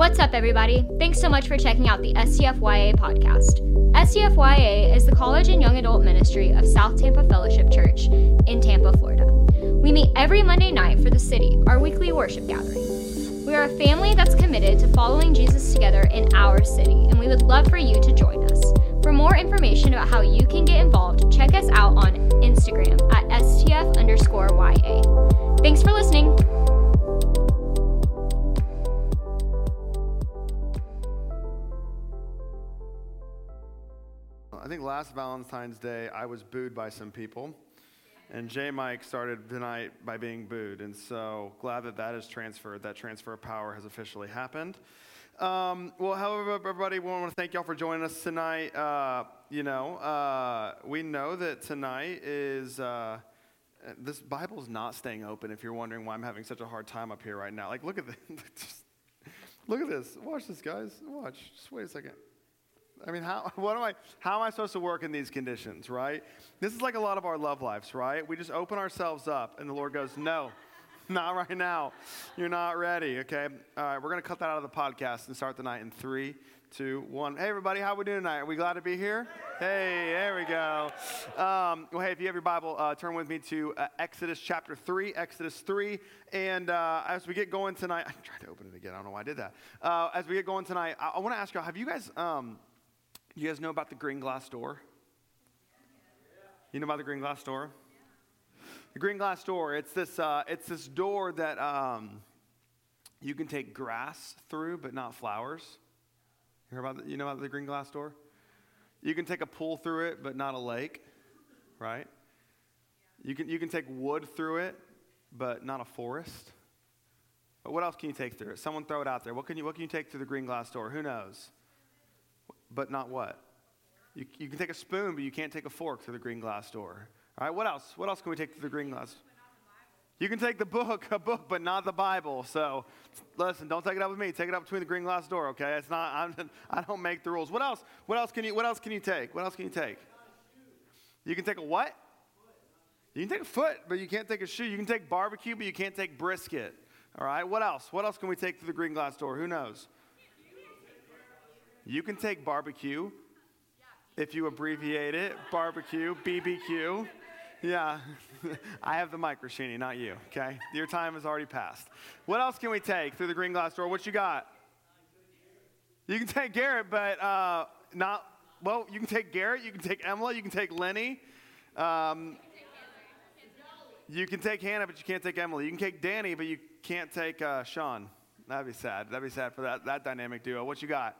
What's up, everybody? Thanks so much for checking out the STFYA podcast. STFYA is the college and young adult ministry of South Tampa Fellowship Church in Tampa, Florida. We meet every Monday night for the city, our weekly worship gathering. We are a family that's committed to following Jesus together in our city, and we would love for you to join us. For more information about how you can get involved, check us out on Instagram at STF underscore YA. Thanks for listening. Last Valentine's Day I was booed by some people, and J Mike started tonight by being booed, and so glad that that is transferred. That transfer of power has officially happened. Um, well, however, everybody, we want to thank y'all for joining us tonight. Uh, you know, uh, we know that tonight is. Uh, this Bible's not staying open. If you're wondering why I'm having such a hard time up here right now, like look at this. Look at this. Watch this, guys. Watch. Just wait a second. I mean, how, what am I, how am I supposed to work in these conditions, right? This is like a lot of our love lives, right? We just open ourselves up, and the Lord goes, No, not right now. You're not ready, okay? All right, we're going to cut that out of the podcast and start the night in three, two, one. Hey, everybody, how we doing tonight? Are we glad to be here? Hey, there we go. Um, well, hey, if you have your Bible, uh, turn with me to uh, Exodus chapter 3, Exodus 3. And uh, as we get going tonight, I tried to open it again. I don't know why I did that. Uh, as we get going tonight, I, I want to ask you have you guys. Um, you guys know about the green glass door? You know about the green glass door? The green glass door, it's this, uh, it's this door that um, you can take grass through, but not flowers. You, hear about the, you know about the green glass door? You can take a pool through it, but not a lake, right? You can, you can take wood through it, but not a forest. But what else can you take through it? Someone throw it out there. What can you, what can you take through the green glass door? Who knows? But not what? You, you can take a spoon, but you can't take a fork through the green glass door. All right, what else? What else can we take through the green glass? You can take the book, a book, but not the Bible. So, listen, don't take it up with me. Take it up between the green glass door, okay? It's not. I'm, I don't make the rules. What else? What else can you? What else can you take? What else can you take? You can take a what? You can take a foot, but you can't take a shoe. You can take barbecue, but you can't take brisket. All right. What else? What else can we take through the green glass door? Who knows? You can take barbecue if you abbreviate it, barbecue, BBQ. Yeah, I have the mic, Rashini, not you, okay? Your time has already passed. What else can we take through the green glass door? What you got? You can take Garrett, but uh, not, well, you can take Garrett, you can take Emily, you can take Lenny. Um, you can take Hannah, but you can't take Emily. You can take Danny, but you can't take uh, Sean. That'd be sad. That'd be sad for that, that dynamic duo. What you got?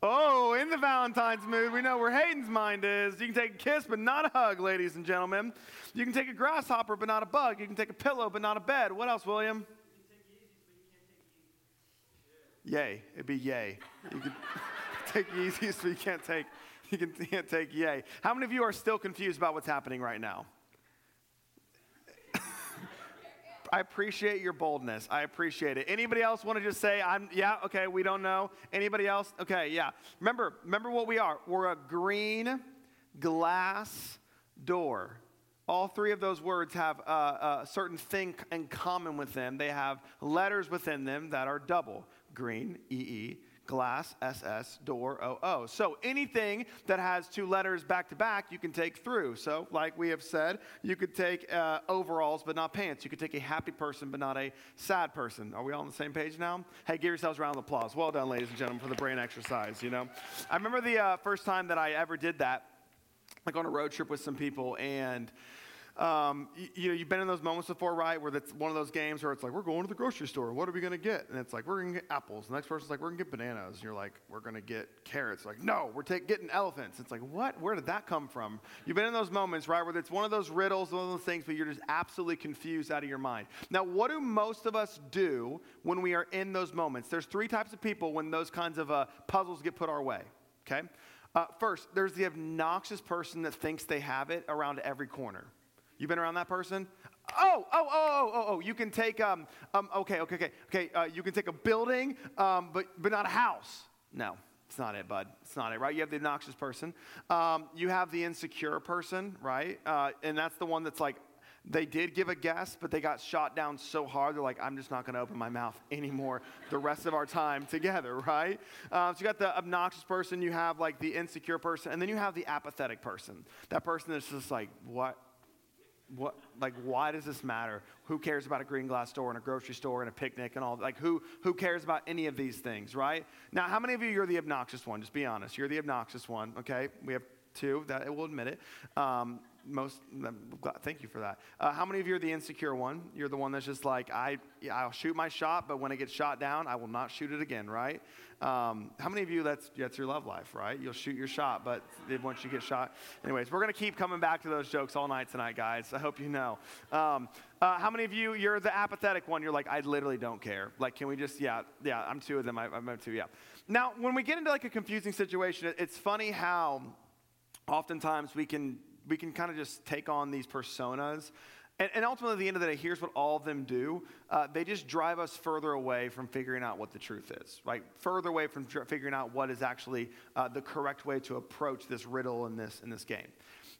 Oh, in the Valentine's mood, we know where Hayden's mind is. You can take a kiss, but not a hug, ladies and gentlemen. You can take a grasshopper, but not a bug. You can take a pillow, but not a bed. What else, William? Yay. It'd be yay. You can take Yeezys, but you can't take, you, can, can't take yay. How many of you are still confused about what's happening right now? I appreciate your boldness. I appreciate it. Anybody else want to just say, I'm, yeah, okay, we don't know. Anybody else? Okay, yeah. Remember, remember what we are. We're a green glass door. All three of those words have a, a certain thing in common with them. They have letters within them that are double green, EE, glass, SS, door, OO. So anything that has two letters back to back, you can take through. So, like we have said, you could take uh, overalls but not pants. You could take a happy person but not a sad person. Are we all on the same page now? Hey, give yourselves a round of applause. Well done, ladies and gentlemen, for the brain exercise, you know? I remember the uh, first time that I ever did that, like on a road trip with some people, and um, you, you, know, you've been in those moments before, right? Where it's one of those games where it's like, we're going to the grocery store. What are we going to get? And it's like, we're going to get apples. The next person's like, we're going to get bananas. And you're like, we're going to get carrots. Like, no, we're take, getting elephants. It's like, what? Where did that come from? You've been in those moments, right? Where it's one of those riddles, one of those things, but you're just absolutely confused out of your mind. Now, what do most of us do when we are in those moments? There's three types of people when those kinds of uh, puzzles get put our way, okay? Uh, first, there's the obnoxious person that thinks they have it around every corner. You been around that person? Oh, oh, oh, oh, oh, oh. You can take, um, um, okay, okay, okay, okay. Uh, you can take a building, um, but, but not a house. No, it's not it, bud. It's not it, right? You have the obnoxious person. Um, you have the insecure person, right? Uh, and that's the one that's like, they did give a guess, but they got shot down so hard, they're like, I'm just not going to open my mouth anymore the rest of our time together, right? Uh, so you got the obnoxious person, you have like the insecure person, and then you have the apathetic person. That person that's just like, what? What, like, why does this matter? Who cares about a green glass store and a grocery store and a picnic and all? Like, who, who cares about any of these things, right? Now, how many of you, you're the obnoxious one? Just be honest. You're the obnoxious one, okay? We have two, that will admit it. Um, most, thank you for that. Uh, how many of you are the insecure one? You're the one that's just like, I, I'll shoot my shot, but when it gets shot down, I will not shoot it again, right? Um, how many of you, that's, that's your love life, right? You'll shoot your shot, but once you get shot. Anyways, we're going to keep coming back to those jokes all night tonight, guys. I hope you know. Um, uh, how many of you, you're the apathetic one? You're like, I literally don't care. Like, can we just, yeah, yeah, I'm two of them. I, I'm two, yeah. Now, when we get into like a confusing situation, it's funny how oftentimes we can we can kind of just take on these personas. And, and, ultimately, at the end of the day, here's what all of them do. Uh, they just drive us further away from figuring out what the truth is, right? Further away from tr- figuring out what is actually uh, the correct way to approach this riddle in this, in this game.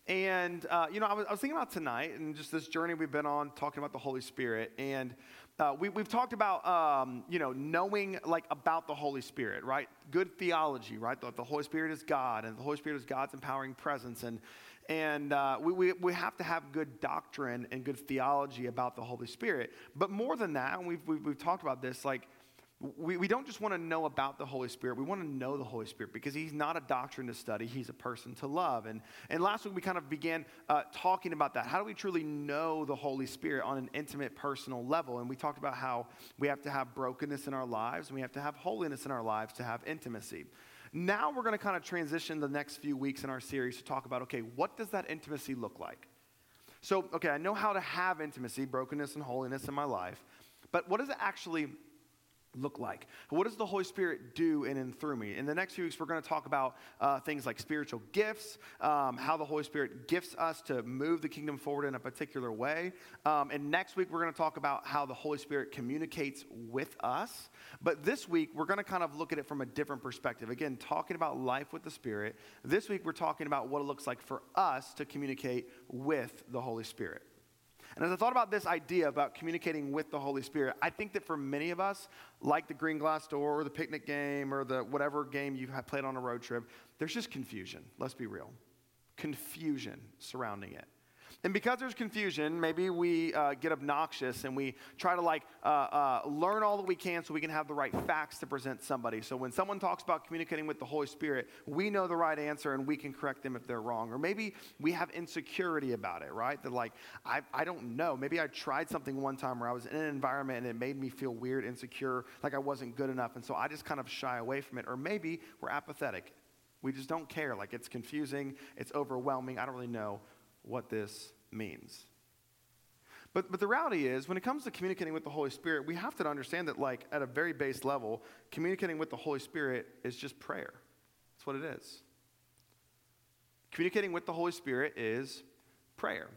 And, uh, you know, I was, I was, thinking about tonight and just this journey we've been on talking about the Holy Spirit. And uh, we, have talked about, um, you know, knowing like about the Holy Spirit, right? Good theology, right? The, the Holy Spirit is God and the Holy Spirit is God's empowering presence. And, and uh, we, we, we have to have good doctrine and good theology about the Holy Spirit. But more than that, and we've, we've, we've talked about this, like, we, we don't just want to know about the Holy Spirit, we want to know the Holy Spirit because He's not a doctrine to study, He's a person to love. And, and last week we kind of began uh, talking about that. How do we truly know the Holy Spirit on an intimate, personal level? And we talked about how we have to have brokenness in our lives and we have to have holiness in our lives to have intimacy. Now we're going to kind of transition the next few weeks in our series to talk about okay, what does that intimacy look like? So, okay, I know how to have intimacy, brokenness, and holiness in my life, but what does it actually look like? What does the Holy Spirit do in and through me? In the next few weeks, we're going to talk about uh, things like spiritual gifts, um, how the Holy Spirit gifts us to move the kingdom forward in a particular way. Um, and next week, we're going to talk about how the Holy Spirit communicates with us. But this week, we're going to kind of look at it from a different perspective. Again, talking about life with the Spirit. This week, we're talking about what it looks like for us to communicate with the Holy Spirit. And as I thought about this idea about communicating with the Holy Spirit, I think that for many of us, like the green glass door or the picnic game or the whatever game you have played on a road trip, there's just confusion. Let's be real. Confusion surrounding it. And because there's confusion, maybe we uh, get obnoxious and we try to like uh, uh, learn all that we can so we can have the right facts to present somebody. So when someone talks about communicating with the Holy Spirit, we know the right answer and we can correct them if they're wrong. Or maybe we have insecurity about it, right? That like, I, I don't know. Maybe I tried something one time where I was in an environment and it made me feel weird, insecure, like I wasn't good enough. And so I just kind of shy away from it. Or maybe we're apathetic. We just don't care. Like it's confusing, it's overwhelming. I don't really know what this means. But, but the reality is, when it comes to communicating with the Holy Spirit, we have to understand that, like, at a very base level, communicating with the Holy Spirit is just prayer. That's what it is. Communicating with the Holy Spirit is prayer.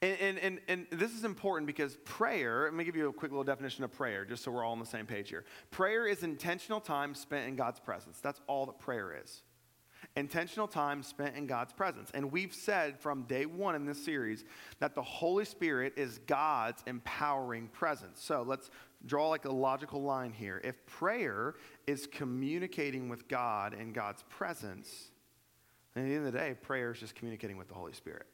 And, and, and, and, this is important because prayer, let me give you a quick little definition of prayer, just so we're all on the same page here. Prayer is intentional time spent in God's presence. That's all that prayer is intentional time spent in God's presence. And we've said from day one in this series that the Holy Spirit is God's empowering presence. So let's draw like a logical line here. If prayer is communicating with God in God's presence, then at the end of the day, prayer is just communicating with the Holy Spirit.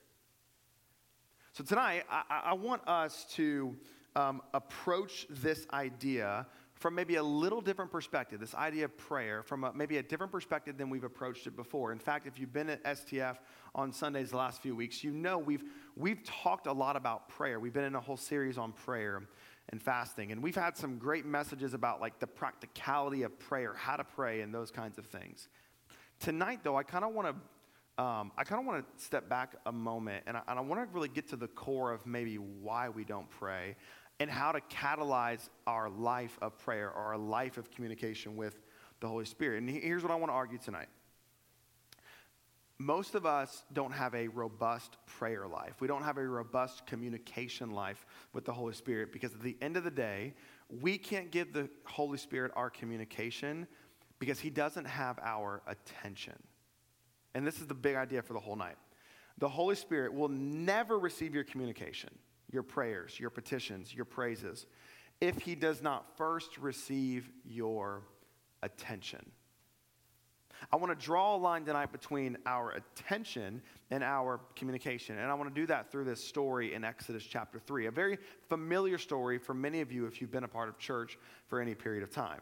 So tonight, I, I want us to um, approach this idea from maybe a little different perspective, this idea of prayer from a, maybe a different perspective than we've approached it before. In fact, if you've been at STF on Sundays the last few weeks, you know we've, we've talked a lot about prayer. We've been in a whole series on prayer and fasting, and we've had some great messages about like the practicality of prayer, how to pray, and those kinds of things. Tonight, though, I kind of want to um, I kind of want to step back a moment and I, and I want to really get to the core of maybe why we don't pray and how to catalyze our life of prayer or our life of communication with the Holy Spirit. And here's what I want to argue tonight. Most of us don't have a robust prayer life. We don't have a robust communication life with the Holy Spirit because at the end of the day, we can't give the Holy Spirit our communication because he doesn't have our attention. And this is the big idea for the whole night. the Holy Spirit will never receive your communication, your prayers, your petitions, your praises, if he does not first receive your attention. I want to draw a line tonight between our attention and our communication. And I want to do that through this story in Exodus chapter 3, a very familiar story for many of you if you've been a part of church for any period of time.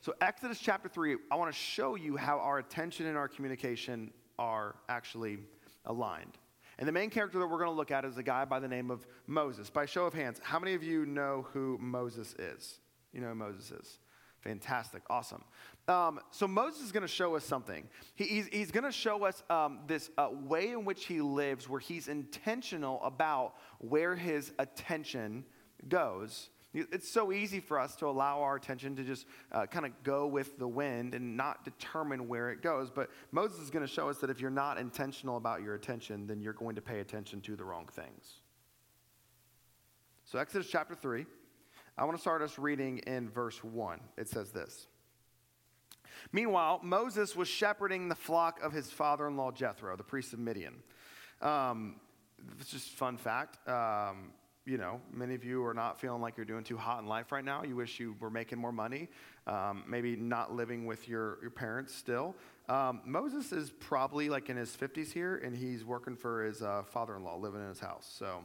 So, Exodus chapter 3, I want to show you how our attention and our communication are actually aligned. And the main character that we're going to look at is a guy by the name of Moses. By show of hands, how many of you know who Moses is? You know who Moses is? Fantastic, awesome. Um, so Moses is going to show us something. He, he's, he's going to show us um, this uh, way in which he lives, where he's intentional about where his attention goes. It's so easy for us to allow our attention to just uh, kind of go with the wind and not determine where it goes. But Moses is going to show us that if you're not intentional about your attention, then you're going to pay attention to the wrong things. So, Exodus chapter 3. I want to start us reading in verse 1. It says this Meanwhile, Moses was shepherding the flock of his father in law Jethro, the priest of Midian. Um, it's just fun fact. Um, you know, many of you are not feeling like you're doing too hot in life right now. You wish you were making more money, um, maybe not living with your, your parents still. Um, Moses is probably like in his 50s here, and he's working for his uh, father in law, living in his house. So,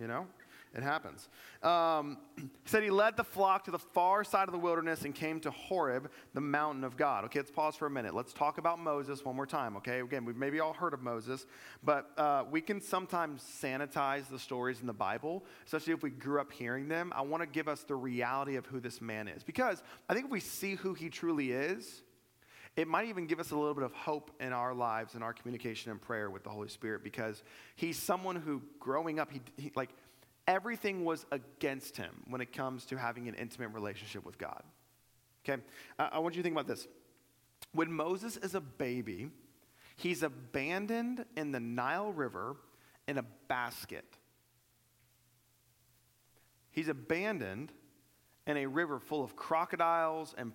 you know, it happens. Um, he said he led the flock to the far side of the wilderness and came to Horeb, the mountain of God. Okay, let's pause for a minute. Let's talk about Moses one more time, okay? Again, we've maybe all heard of Moses, but uh, we can sometimes sanitize the stories in the Bible, especially if we grew up hearing them. I want to give us the reality of who this man is. Because I think if we see who he truly is, it might even give us a little bit of hope in our lives and our communication and prayer with the Holy Spirit because he's someone who, growing up, he, he like, everything was against him when it comes to having an intimate relationship with God. Okay? I, want you to think about this. When Moses is a baby, he's abandoned in the Nile River in a basket. He's abandoned in a river full of crocodiles and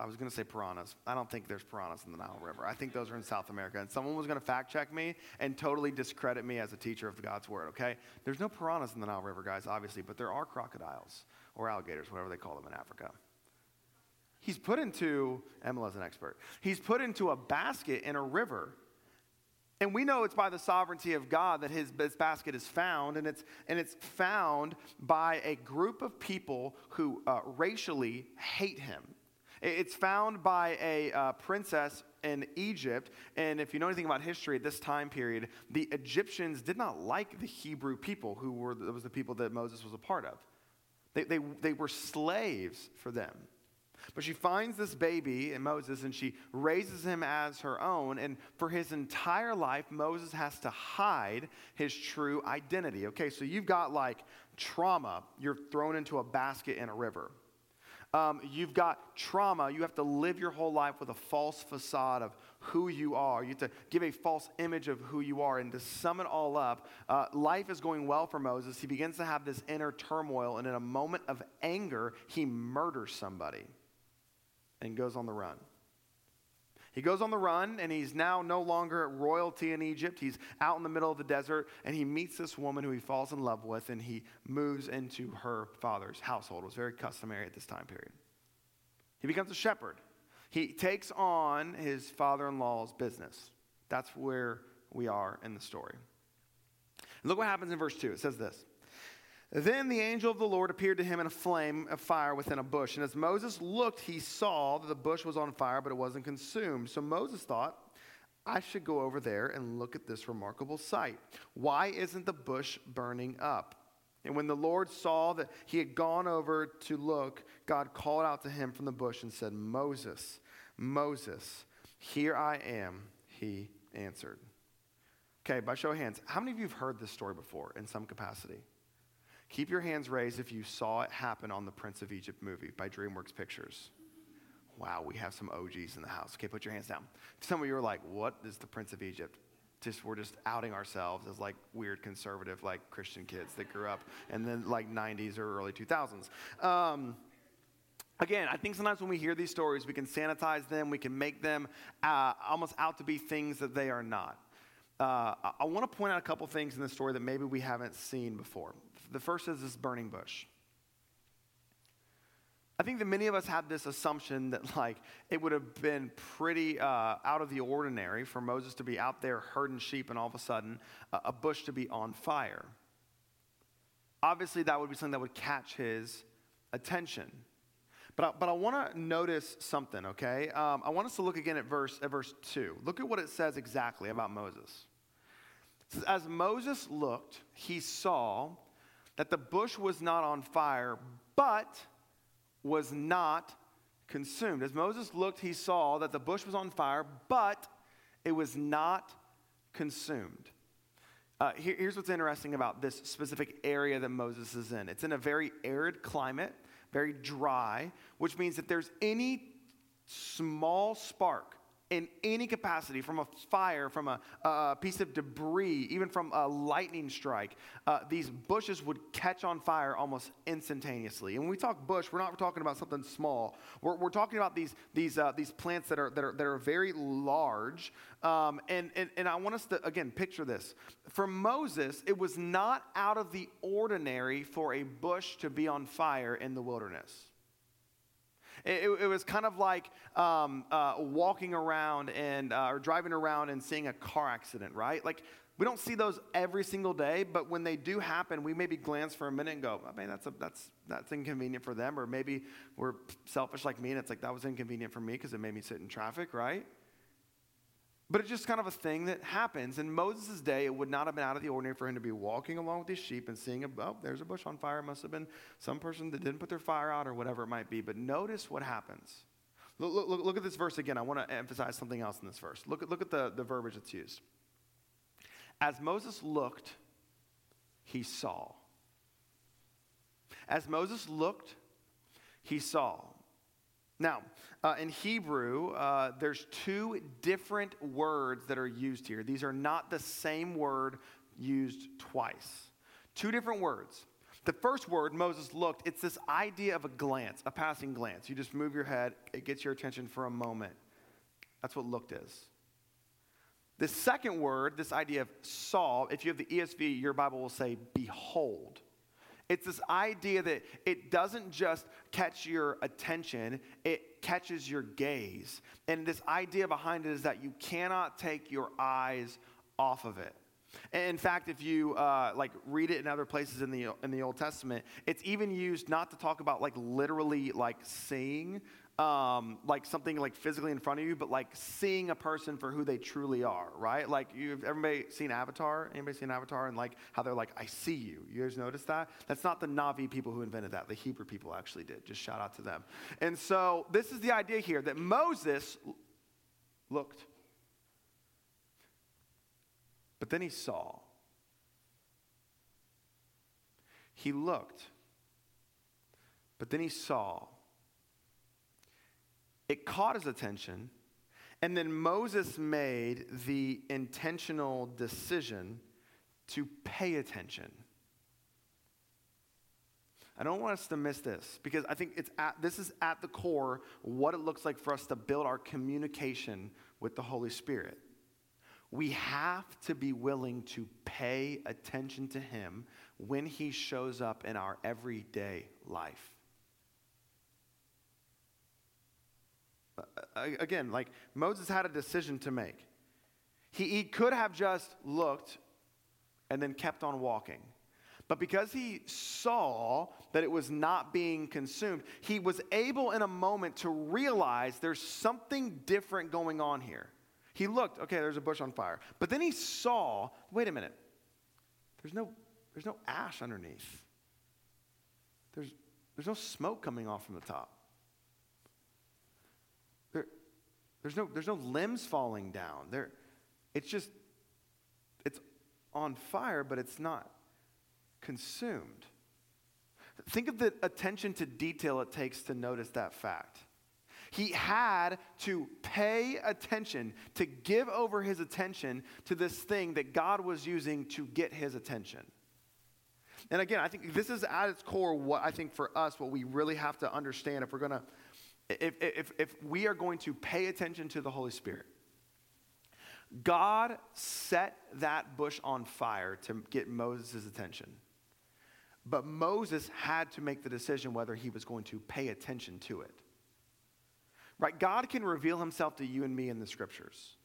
I was going to say piranhas. I don't think there's piranhas in the Nile River. I think those are in South America. And someone was going to fact check me and totally discredit me as a teacher of God's word, okay? There's no piranhas in the Nile River, guys, obviously, but there are crocodiles or alligators, whatever they call them in Africa. He's put into, Emila's an expert, he's put into a basket in a river. And we know it's by the sovereignty of God that his, his basket is found, and it's, and it's found by a group of people who uh, racially hate him. It's found by a uh, princess in Egypt. And if you know anything about history at this time period, the Egyptians did not like the Hebrew people, who were was the people that Moses was a part of. They, they, they were slaves for them. But she finds this baby in Moses and she raises him as her own. And for his entire life, Moses has to hide his true identity. Okay, so you've got like trauma, you're thrown into a basket in a river. Um, you've got trauma. You have to live your whole life with a false facade of who you are. You have to give a false image of who you are. And to sum it all up, uh, life is going well for Moses. He begins to have this inner turmoil, and in a moment of anger, he murders somebody and goes on the run. He goes on the run and he's now no longer at royalty in Egypt. He's out in the middle of the desert and he meets this woman who he falls in love with and he moves into her father's household. It was very customary at this time period. He becomes a shepherd. He takes on his father in law's business. That's where we are in the story. look what happens in verse 2. It says this then the angel of the Lord appeared to him in a flame of fire within a bush. And as Moses looked, he saw that the bush was on fire, but it wasn't consumed. So Moses thought, I should go over there and look at this remarkable sight. Why isn't the bush burning up? And when the Lord saw that he had gone over to look, God called out to him from the bush and said, Moses, Moses, here I am, he answered. Okay, by show of hands, how many of you have heard this story before in some capacity? Keep your hands raised if you saw it happen on the Prince of Egypt movie by DreamWorks Pictures. Wow, we have some OGs in the house. Okay, put your hands down. Some of you are like, what is the Prince of Egypt? Just we're just outing ourselves as like weird conservative like Christian kids that grew up in the like 90s or early 2000s. Um, Again, I think sometimes when we hear these stories, we can sanitize them, we can make them uh, almost out to be things that they are not. uh, I, I want to point out a couple things in the story that maybe we haven't seen before. The first is this burning bush. I think that many of us have this assumption that, like, it would have been pretty uh, out of the ordinary for Moses to be out there herding sheep and all of a sudden uh, a bush to be on fire. Obviously, that would be something that would catch his attention. But I, but I want to notice something, okay? Um, I want us to look again at verse, at verse 2. Look at what it says exactly about Moses. Says, As Moses looked, he saw that the bush was not on fire, but was not consumed. As Moses looked, he saw that the bush was on fire, but it was not consumed. Uh, here, here's what's interesting about this specific area that Moses is in it's in a very arid climate, very dry, which means that there's any small spark in any capacity, from a fire, from a, a piece of debris, even from a lightning strike, uh, these bushes would catch on fire almost instantaneously. And when we talk bush, we're not talking about something small. We're, we're talking about these, these, uh, these plants that are, that are, that are very large. Um, and, and, and I want us to, again, picture this. For Moses, it was not out of the ordinary for a bush to be on fire in the wilderness. It, it, was kind of like um, uh, walking around and uh, or driving around and seeing a car accident, right? Like we don't see those every single day, but when they do happen, we maybe glance for a minute and go, I mean, that's, a, that's, that's inconvenient for them. Or maybe we're selfish like me and it's like, that was inconvenient for me because it made me sit in traffic, right? But it's just kind of a thing that happens. In Moses' day, it would not have been out of the ordinary for him to be walking along with his sheep and seeing, oh, there's a bush on fire. It must have been some person that didn't put their fire out or whatever it might be. But notice what happens. Look, look, look at this verse again. I want to emphasize something else in this verse. Look at, look at the, the verbiage that's used. As Moses looked, he saw. As Moses looked, he saw. Now, uh, in Hebrew, uh, there's two different words that are used here. These are not the same word used twice. Two different words. The first word, Moses looked, it's this idea of a glance, a passing glance. You just move your head, it gets your attention for a moment. That's what looked is. The second word, this idea of saw, if you have the ESV, your Bible will say behold. It's this idea that it doesn't just catch your attention, it catches your gaze. And this idea behind it is that you cannot take your eyes off of it. In fact, if you uh, like read it in other places in the in the Old Testament, it's even used not to talk about like literally like seeing, um, like something like physically in front of you, but like seeing a person for who they truly are, right? Like you've everybody seen Avatar? Anybody seen Avatar? And like how they're like, I see you. You guys notice that? That's not the Na'vi people who invented that. The Hebrew people actually did. Just shout out to them. And so this is the idea here that Moses looked, but then he saw. He looked, but then he saw it caught his attention. And then Moses made the intentional decision to pay attention. I don't want us to miss this because I think it's at, this is at the core what it looks like for us to build our communication with the Holy Spirit. We have to be willing to pay attention to Him when He shows up in our everyday life. Again, like Moses had a decision to make. He, he could have just looked and then kept on walking. But because he saw that it was not being consumed, he was able in a moment to realize there's something different going on here. He looked, okay, there's a bush on fire. But then he saw, wait a minute, there's no, there's no ash underneath. There's, there's no smoke coming off from the top. There's no, there's no limbs falling down. There, it's just, it's on fire, but it's not consumed. Think of the attention to detail it takes to notice that fact. He had to pay attention, to give over his attention to this thing that God was using to get his attention. And again, I think this is at its core what I think for us, what we really have to understand if we're going to if, if, if we are going to pay attention to the Holy Spirit, God set that bush on fire to get Moses' attention. But Moses had to make the decision whether he was going to pay attention to it. Right? God can reveal himself to you and me in the scriptures.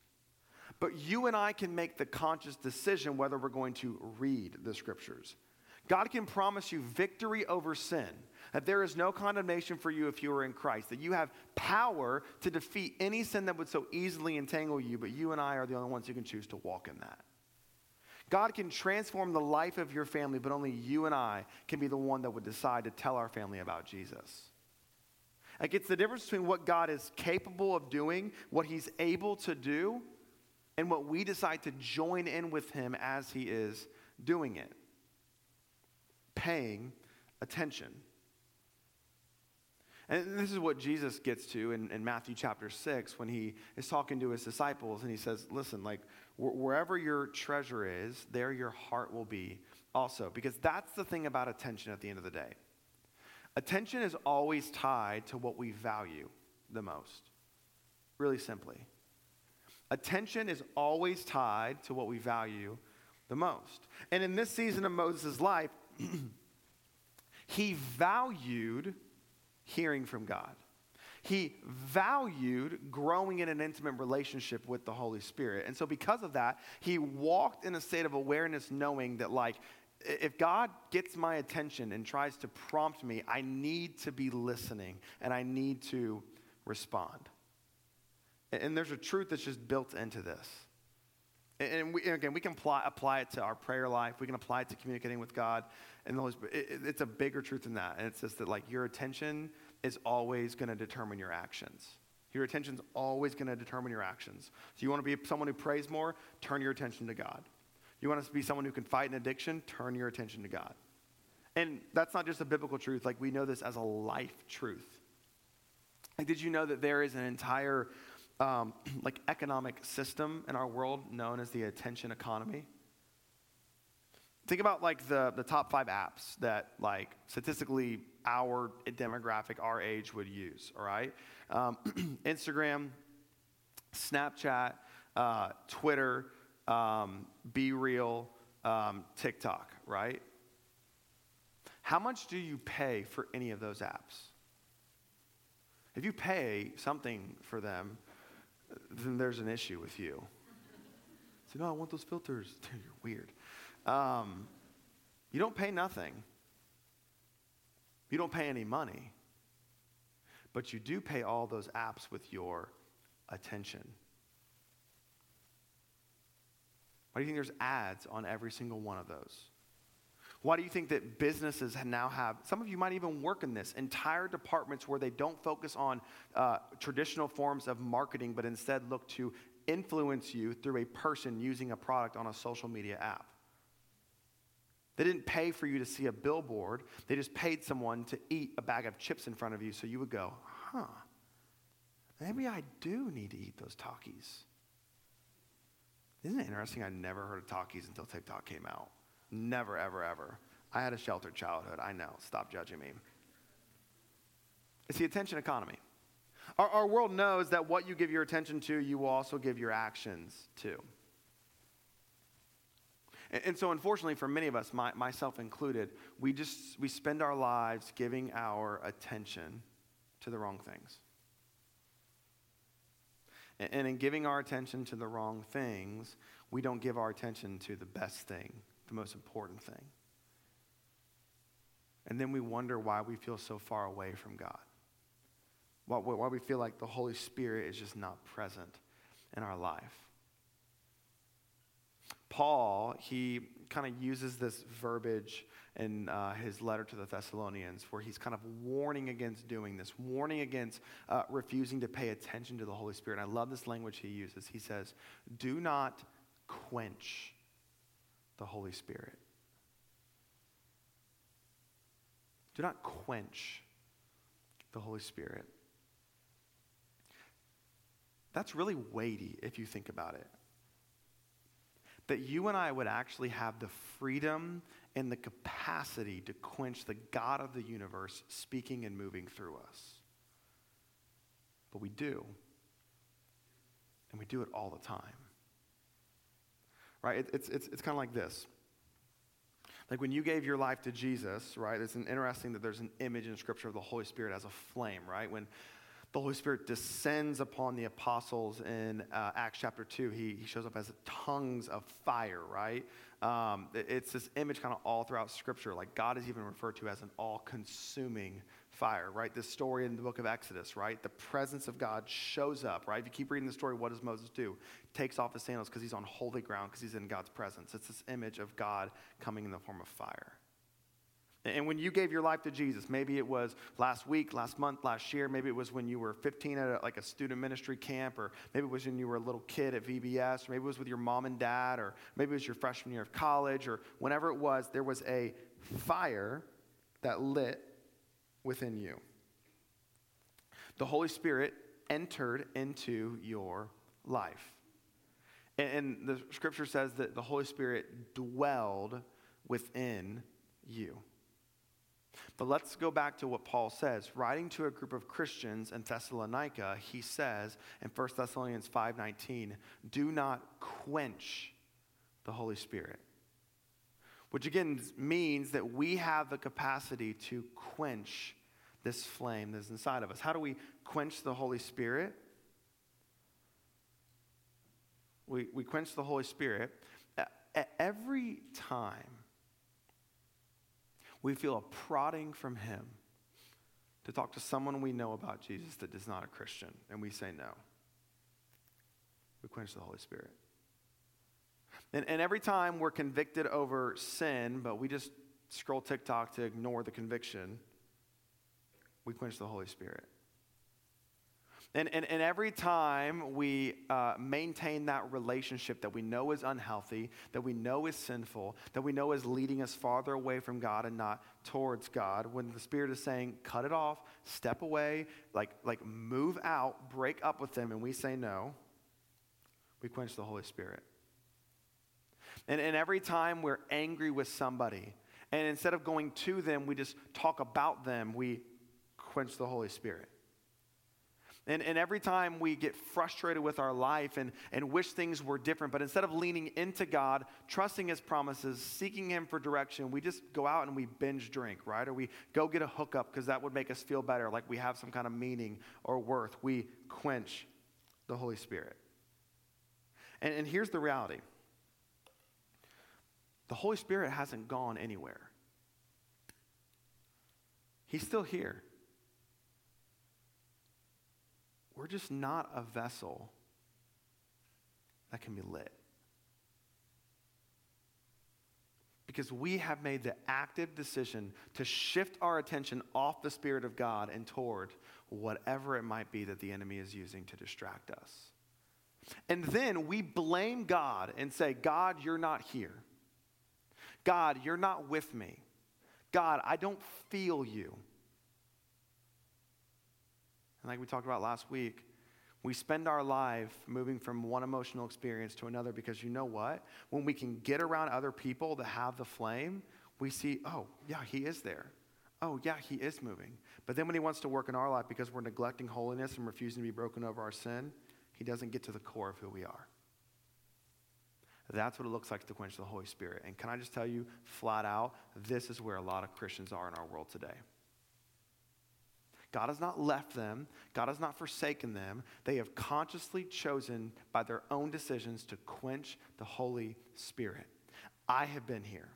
But you and I can make the conscious decision whether we're going to read the scriptures. God can promise you victory over sin, that there is no condemnation for you if you are in Christ, that you have power to defeat any sin that would so easily entangle you, but you and I are the only ones who can choose to walk in that. God can transform the life of your family, but only you and I can be the one that would decide to tell our family about Jesus. Like it's the difference between what God is capable of doing, what He's able to do, and what we decide to join in with Him as He is doing it paying attention. And this is what Jesus gets to in, in, Matthew chapter 6 when he is talking to his disciples and he says, Listen, like wherever your treasure is, there your heart will be also. Because that's the thing about attention at the end of the day. Attention is always tied to what we value the most, really simply. Attention is always tied to what we value the most. And in this season of Moses' life, he valued hearing from God. He valued growing in an intimate relationship with the Holy Spirit. And so, because of that, he walked in a state of awareness, knowing that, like, if God gets my attention and tries to prompt me, I need to be listening and I need to respond. And there's a truth that's just built into this. And, we, again, we can apply, apply, it to our prayer life. We can apply it to communicating with God. And it, it's a bigger truth than that. And it's just that, like, your attention is always going to determine your actions. Your attention is always going to determine your actions. So, you want to be someone who prays more? Turn your attention to God. You want to be someone who can fight an addiction? Turn your attention to God. And that's not just a biblical truth. Like, we know this as a life truth. Like, did you know that there is an entire um, like economic system in our world known as the attention economy. Think about like the, the top five apps that like statistically our demographic, our age would use, all right? Um, Instagram, Snapchat, uh, Twitter, um, BeReal, um, TikTok, right? How much do you pay for any of those apps? If you pay something for them, then there's an issue with you. Say, no, I want those filters. You're weird. Um, you don't pay nothing. You don't pay any money. But you do pay all those apps with your attention. Why do you think there's ads on every single one of those? Why do you think that businesses now have, some of you might even work in this, entire departments where they don't focus on uh, traditional forms of marketing, but instead look to influence you through a person using a product on a social media app? They didn't pay for you to see a billboard, they just paid someone to eat a bag of chips in front of you so you would go, huh, maybe I do need to eat those Takis. Isn't it interesting? I never heard of Takis until TikTok came out. Never, ever, ever. I had a sheltered childhood. I know. Stop judging me. It's the attention economy. Our, our world knows that what you give your attention to, you will also give your actions to. And, and so, unfortunately, for many of us, my, myself included, we just we spend our lives giving our attention to the wrong things. And, and in giving our attention to the wrong things, we don't give our attention to the best thing the most important thing. And then we wonder why we feel so far away from God. Why, why we feel like the Holy Spirit is just not present in our life. Paul, he kind of uses this verbiage in uh, his letter to the Thessalonians where he's kind of warning against doing this, warning against uh, refusing to pay attention to the Holy Spirit. And I love this language he uses. He says, Do not quench the Holy Spirit. Do not quench the Holy Spirit. That's really weighty if you think about it. That you and I would actually have the freedom and the capacity to quench the God of the universe speaking and moving through us. But we do. And we do it all the time. Right? It, it's it's, it's kind of like this. Like when you gave your life to Jesus, right? It's an interesting that there's an image in Scripture of the Holy Spirit as a flame, right? When the Holy Spirit descends upon the apostles in uh, Acts chapter 2. He, he shows up as tongues of fire, right? Um, it's this image kind of all throughout Scripture. Like God is even referred to as an all consuming fire, right? This story in the book of Exodus, right? The presence of God shows up, right? If you keep reading the story, what does Moses do? Takes off his sandals because he's on holy ground, because he's in God's presence. It's this image of God coming in the form of fire. And when you gave your life to Jesus, maybe it was last week, last month, last year, maybe it was when you were 15 at a, like a student ministry camp, or maybe it was when you were a little kid at VBS, or maybe it was with your mom and dad, or maybe it was your freshman year of college, or whenever it was, there was a fire that lit within you. The Holy Spirit entered into your life. And the scripture says that the Holy Spirit dwelled within you. But let's go back to what Paul says. Writing to a group of Christians in Thessalonica, he says in 1 Thessalonians 5:19, "Do not quench the Holy Spirit." Which again means that we have the capacity to quench this flame that's inside of us. How do we quench the Holy Spirit? We, we quench the Holy Spirit every time we feel a prodding from Him to talk to someone we know about Jesus that is not a Christian, and we say no. We quench the Holy Spirit. And, and every time we're convicted over sin, but we just scroll TikTok to ignore the conviction, we quench the Holy Spirit. And, and, and every time we uh, maintain that relationship that we know is unhealthy, that we know is sinful, that we know is leading us farther away from God and not towards God, when the Spirit is saying, cut it off, step away, like, like move out, break up with them, and we say no, we quench the Holy Spirit. And, and every time we're angry with somebody, and instead of going to them, we just talk about them, we quench the Holy Spirit. And, and every time we get frustrated with our life and, and wish things were different, but instead of leaning into God, trusting His promises, seeking Him for direction, we just go out and we binge drink, right? Or we go get a hookup because that would make us feel better, like we have some kind of meaning or worth. We quench the Holy Spirit. And, and here's the reality the Holy Spirit hasn't gone anywhere, He's still here. We're just not a vessel that can be lit. Because we have made the active decision to shift our attention off the Spirit of God and toward whatever it might be that the enemy is using to distract us. And then we blame God and say, God, you're not here. God, you're not with me. God, I don't feel you. And like we talked about last week, we spend our life moving from one emotional experience to another because you know what? When we can get around other people that have the flame, we see, oh, yeah, he is there. Oh, yeah, he is moving. But then when he wants to work in our life because we're neglecting holiness and refusing to be broken over our sin, he doesn't get to the core of who we are. That's what it looks like to quench the Holy Spirit. And can I just tell you, flat out, this is where a lot of Christians are in our world today. God has not left them, God has not forsaken them. They have consciously chosen by their own decisions to quench the Holy Spirit. I have been here.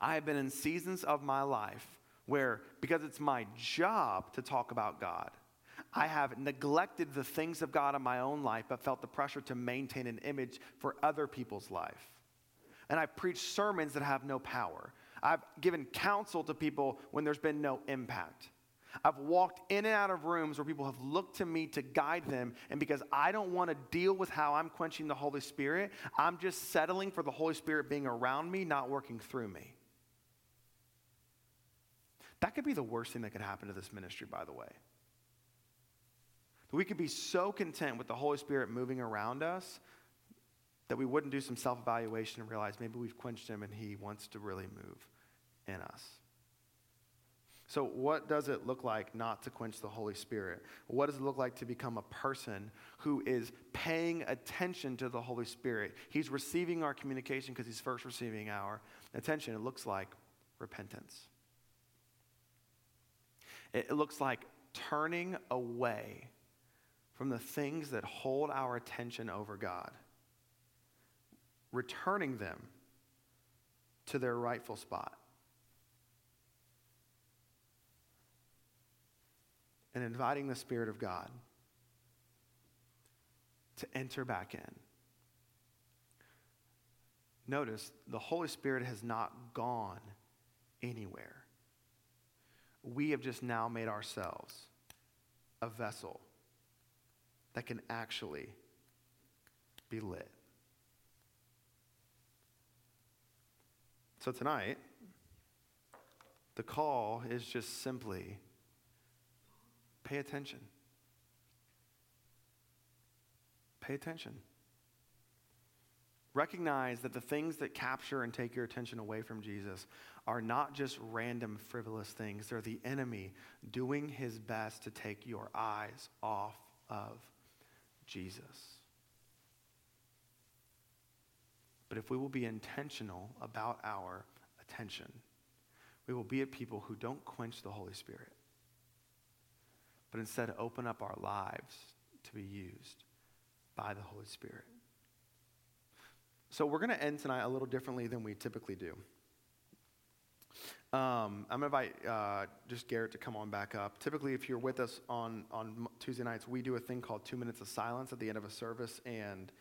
I have been in seasons of my life where, because it's my job to talk about God, I have neglected the things of God in my own life, but felt the pressure to maintain an image for other people's life. And I preach sermons that have no power. I've given counsel to people when there's been no impact. I've walked in and out of rooms where people have looked to me to guide them, and because I don't want to deal with how I'm quenching the Holy Spirit, I'm just settling for the Holy Spirit being around me, not working through me. That could be the worst thing that could happen to this ministry, by the way. We could be so content with the Holy Spirit moving around us that we wouldn't do some self evaluation and realize maybe we've quenched him and he wants to really move in us. So, what does it look like not to quench the Holy Spirit? What does it look like to become a person who is paying attention to the Holy Spirit? He's receiving our communication because he's first receiving our attention. It looks like repentance. It looks like turning away from the things that hold our attention over God, returning them to their rightful spot. And inviting the Spirit of God to enter back in. Notice the Holy Spirit has not gone anywhere. We have just now made ourselves a vessel that can actually be lit. So tonight, the call is just simply pay attention. Pay attention. Recognize that the things that capture and take your attention away from Jesus are not just random frivolous things, they're the enemy doing his best to take your eyes off of Jesus. But if we will be intentional about our attention, we will be a people who don't quench the Holy Spirit, but instead open up our lives to be used by the Holy Spirit. So we're going to end tonight a little differently than we typically do. Um, I'm going to invite uh, just Garrett to come on back up. Typically, if you're with us on, on Tuesday nights, we do a thing called two minutes of silence at the end of a service. And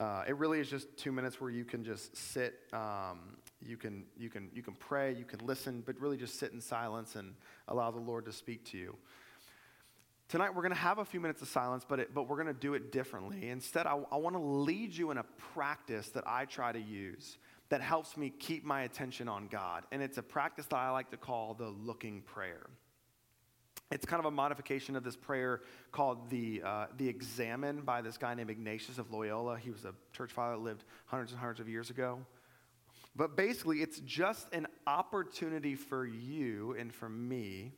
uh, it really is just two minutes where you can just sit, um, you, can, you, can, you can pray, you can listen, but really just sit in silence and allow the Lord to speak to you. Tonight, we're going to have a few minutes of silence, but, it, but we're going to do it differently. Instead, I, I want to lead you in a practice that I try to use that helps me keep my attention on God. And it's a practice that I like to call the looking prayer. It's kind of a modification of this prayer called the, uh, the Examen by this guy named Ignatius of Loyola. He was a church father that lived hundreds and hundreds of years ago. But basically, it's just an opportunity for you and for me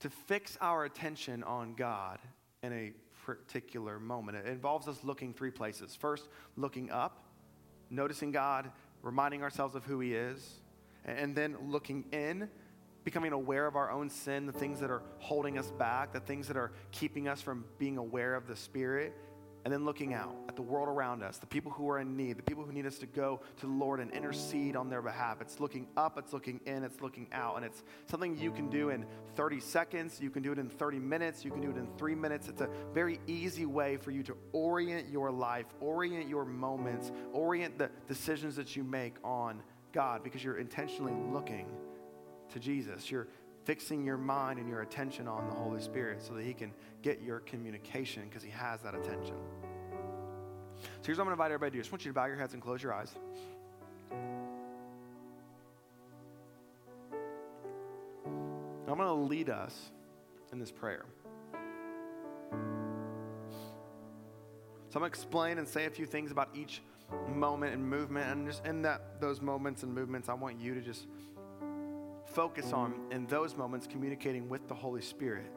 to fix our attention on God in a particular moment. It involves us looking three places. First, looking up, noticing God, reminding ourselves of who He is, and then looking in, becoming aware of our own sin, the things that are holding us back, the things that are keeping us from being aware of the Spirit, and then looking out at the world around us, the people who are in need, the people who need us to go to the Lord and intercede on their behalf. It's looking up, it's looking in, it's looking out. And it's something you can do in 30 seconds, you can do it in 30 minutes, you can do it in three minutes. It's a very easy way for you to orient your life, orient your moments, orient the decisions that you make on God because you're intentionally looking to Jesus. You're fixing your mind and your attention on the Holy Spirit so that He can get your communication because He has that attention. So here's what I'm going to invite everybody to do. I just want you to bow your heads and close your eyes. I'm going to lead us in this prayer. So I'm going to explain and say a few things about each moment and movement. And just in that those moments and movements, I want you to just focus on in those moments communicating with the Holy Spirit.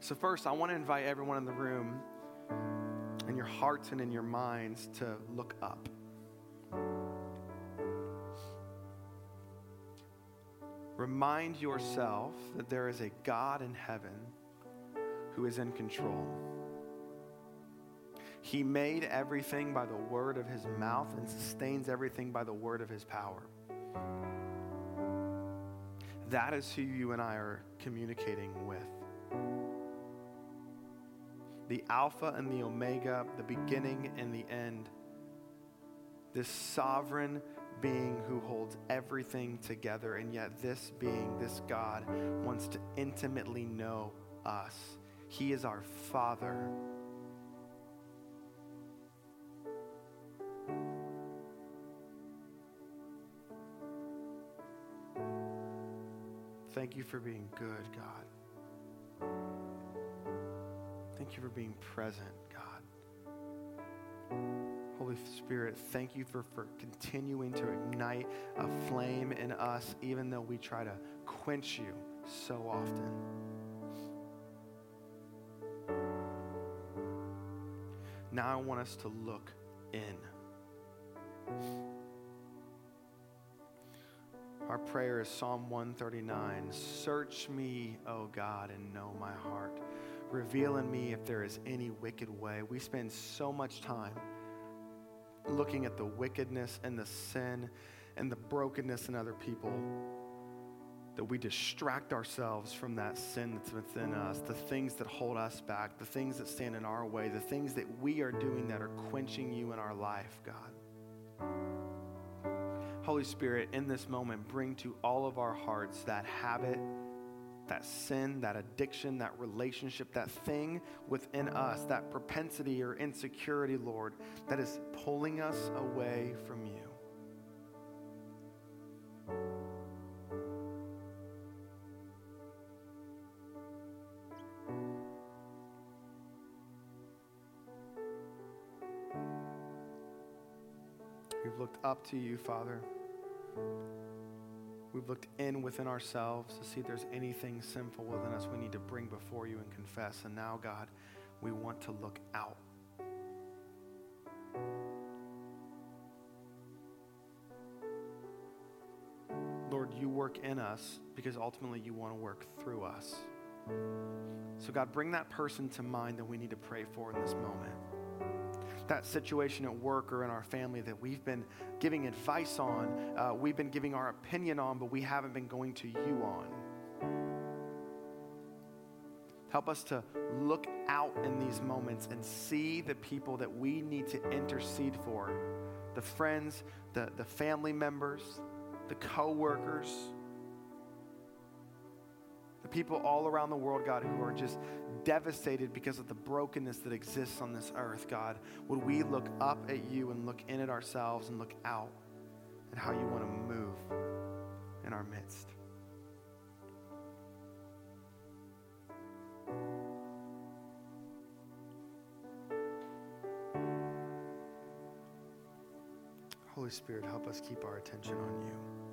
So, first, I want to invite everyone in the room, in your hearts and in your minds, to look up. Remind yourself that there is a God in heaven who is in control. He made everything by the word of his mouth and sustains everything by the word of his power. That is who you and I are communicating with. The Alpha and the Omega, the beginning and the end. This sovereign being who holds everything together, and yet this being, this God, wants to intimately know us. He is our Father. Thank you for being good, God. Thank you for being present, God. Holy Spirit, thank you for, for continuing to ignite a flame in us, even though we try to quench you so often. Now I want us to look in. Our prayer is Psalm 139 Search me, O God, and know my heart. Reveal in me if there is any wicked way. We spend so much time looking at the wickedness and the sin and the brokenness in other people that we distract ourselves from that sin that's within us, the things that hold us back, the things that stand in our way, the things that we are doing that are quenching you in our life, God. Holy Spirit, in this moment, bring to all of our hearts that habit, that sin, that addiction, that relationship, that thing within us, that propensity or insecurity, Lord, that is pulling us away from you. We've looked up to you, Father. We've looked in within ourselves to see if there's anything sinful within us we need to bring before you and confess. And now, God, we want to look out. Lord, you work in us because ultimately you want to work through us. So, God, bring that person to mind that we need to pray for in this moment that situation at work or in our family that we've been giving advice on, uh, we've been giving our opinion on, but we haven't been going to you on. Help us to look out in these moments and see the people that we need to intercede for the friends, the, the family members, the co workers, the people all around the world, God, who are just devastated because of the brokenness that exists on this earth, God, would we look up at you and look in at ourselves and look out at how you want to move in our midst? Holy Spirit, help us keep our attention on you.